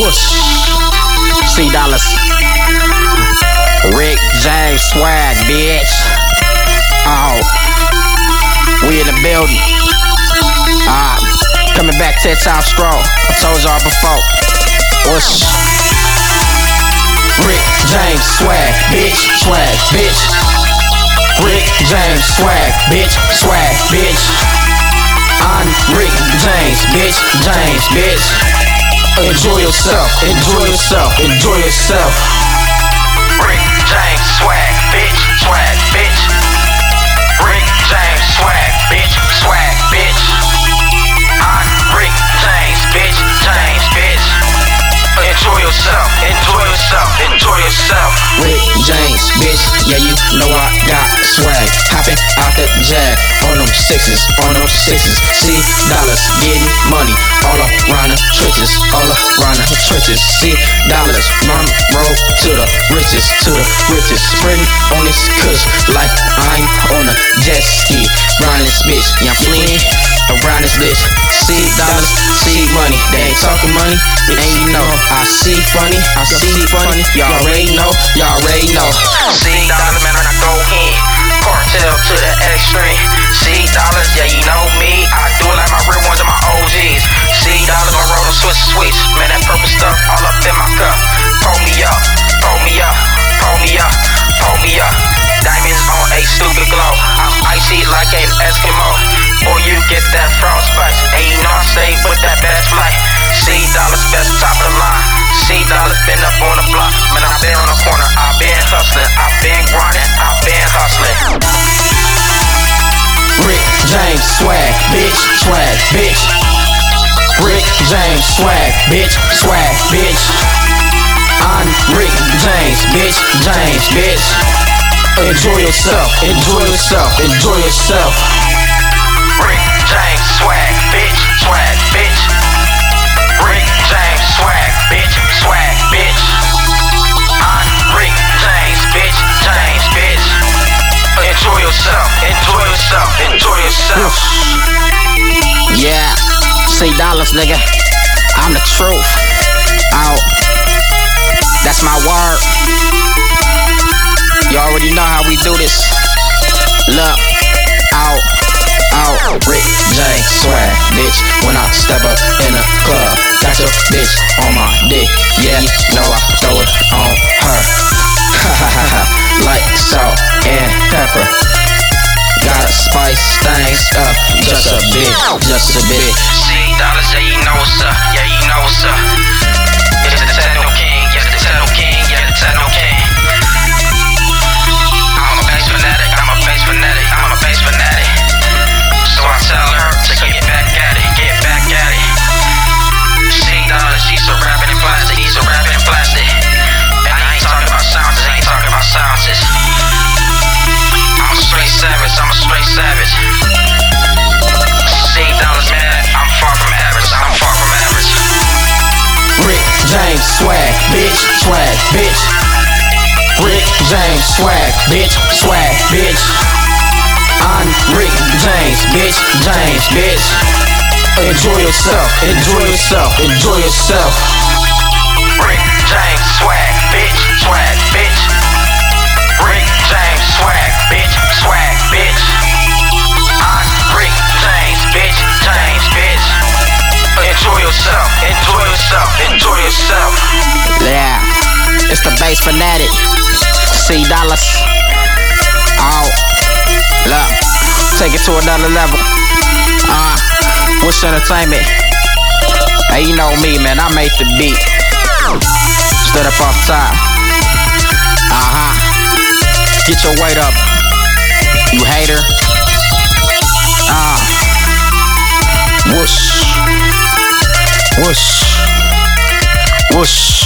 Whoosh. C dollars. Rick James swag, bitch. Oh. We in the building. Ah. Coming back 10 times strong. I told y'all before. Whoosh. Rick James swag, bitch. Swag, bitch. Rick James swag, bitch. Swag, bitch. I'm Rick James, bitch. James, bitch. Enjoy yourself, enjoy yourself, enjoy yourself. Rick James swag, bitch, swag, bitch. Rick James swag, bitch, swag, bitch. I'm Rick James, bitch, James, bitch. Enjoy yourself, enjoy yourself, enjoy yourself. Rick James, bitch, yeah, you know I got swag. Hopping out the jag on them sixes, on them sixes. See dollars, getting money all around the trenches, all around the trenches. See dollars, mom roll to the riches, to the riches. Spreading on this kush like I'm on a jet ski. Round this bitch, yeah, I'm fleeing around this bitch. See dollars, see money, they ain't talking money, and you know I see funny, I see funny. Y'all already know, y'all already know. See dollars, man, I go in. Cartel to the extreme. See dollars, yeah, you know me. I do it like my real ones and my OGs. See dollars, my roll Swiss sweets. Man, that purple stuff all up in my cup. Pull me up, pull me up, pull me up, pull me up. Diamonds on a stupid glow. I'm icy like an Eskimo. Boy, you get that frostbite. And you know I with that best dollars, been up on the block. Man, I've been on the corner. I've been hustling. I've been grinding. I've been hustling. Rick James swag, bitch, swag, bitch. Rick James swag, bitch, swag, bitch. I'm Rick James, bitch, James, bitch. Enjoy yourself, enjoy yourself, enjoy yourself. Yourself, enjoy yourself. Yeah, say dollars, nigga. I'm the truth. Out. That's my word. You already know how we do this. Look, out, out. Rick James swag, bitch. When I step up in the club, spice things up just a bit, just a bit. See dollars, yeah, you know what's up, yeah, you know what's up. Bitch, swag, bitch. Rick James swag, bitch, swag, bitch. I'm Rick James, bitch, James, bitch. Enjoy yourself, enjoy yourself, enjoy yourself. Rick James swag, bitch, swag, bitch. Rick James swag, bitch, swag, bitch. I'm Rick James, bitch, James, bitch. Enjoy yourself, enjoy yourself, enjoy yourself. It's the bass fanatic. C dollars. Oh, look, take it to another level. Uh, what's entertainment? Hey, you know me, man. I made the beat. Stood up off top. Uh huh. Get your weight up, you hater. Ah. Uh, whoosh. Whoosh. Whoosh.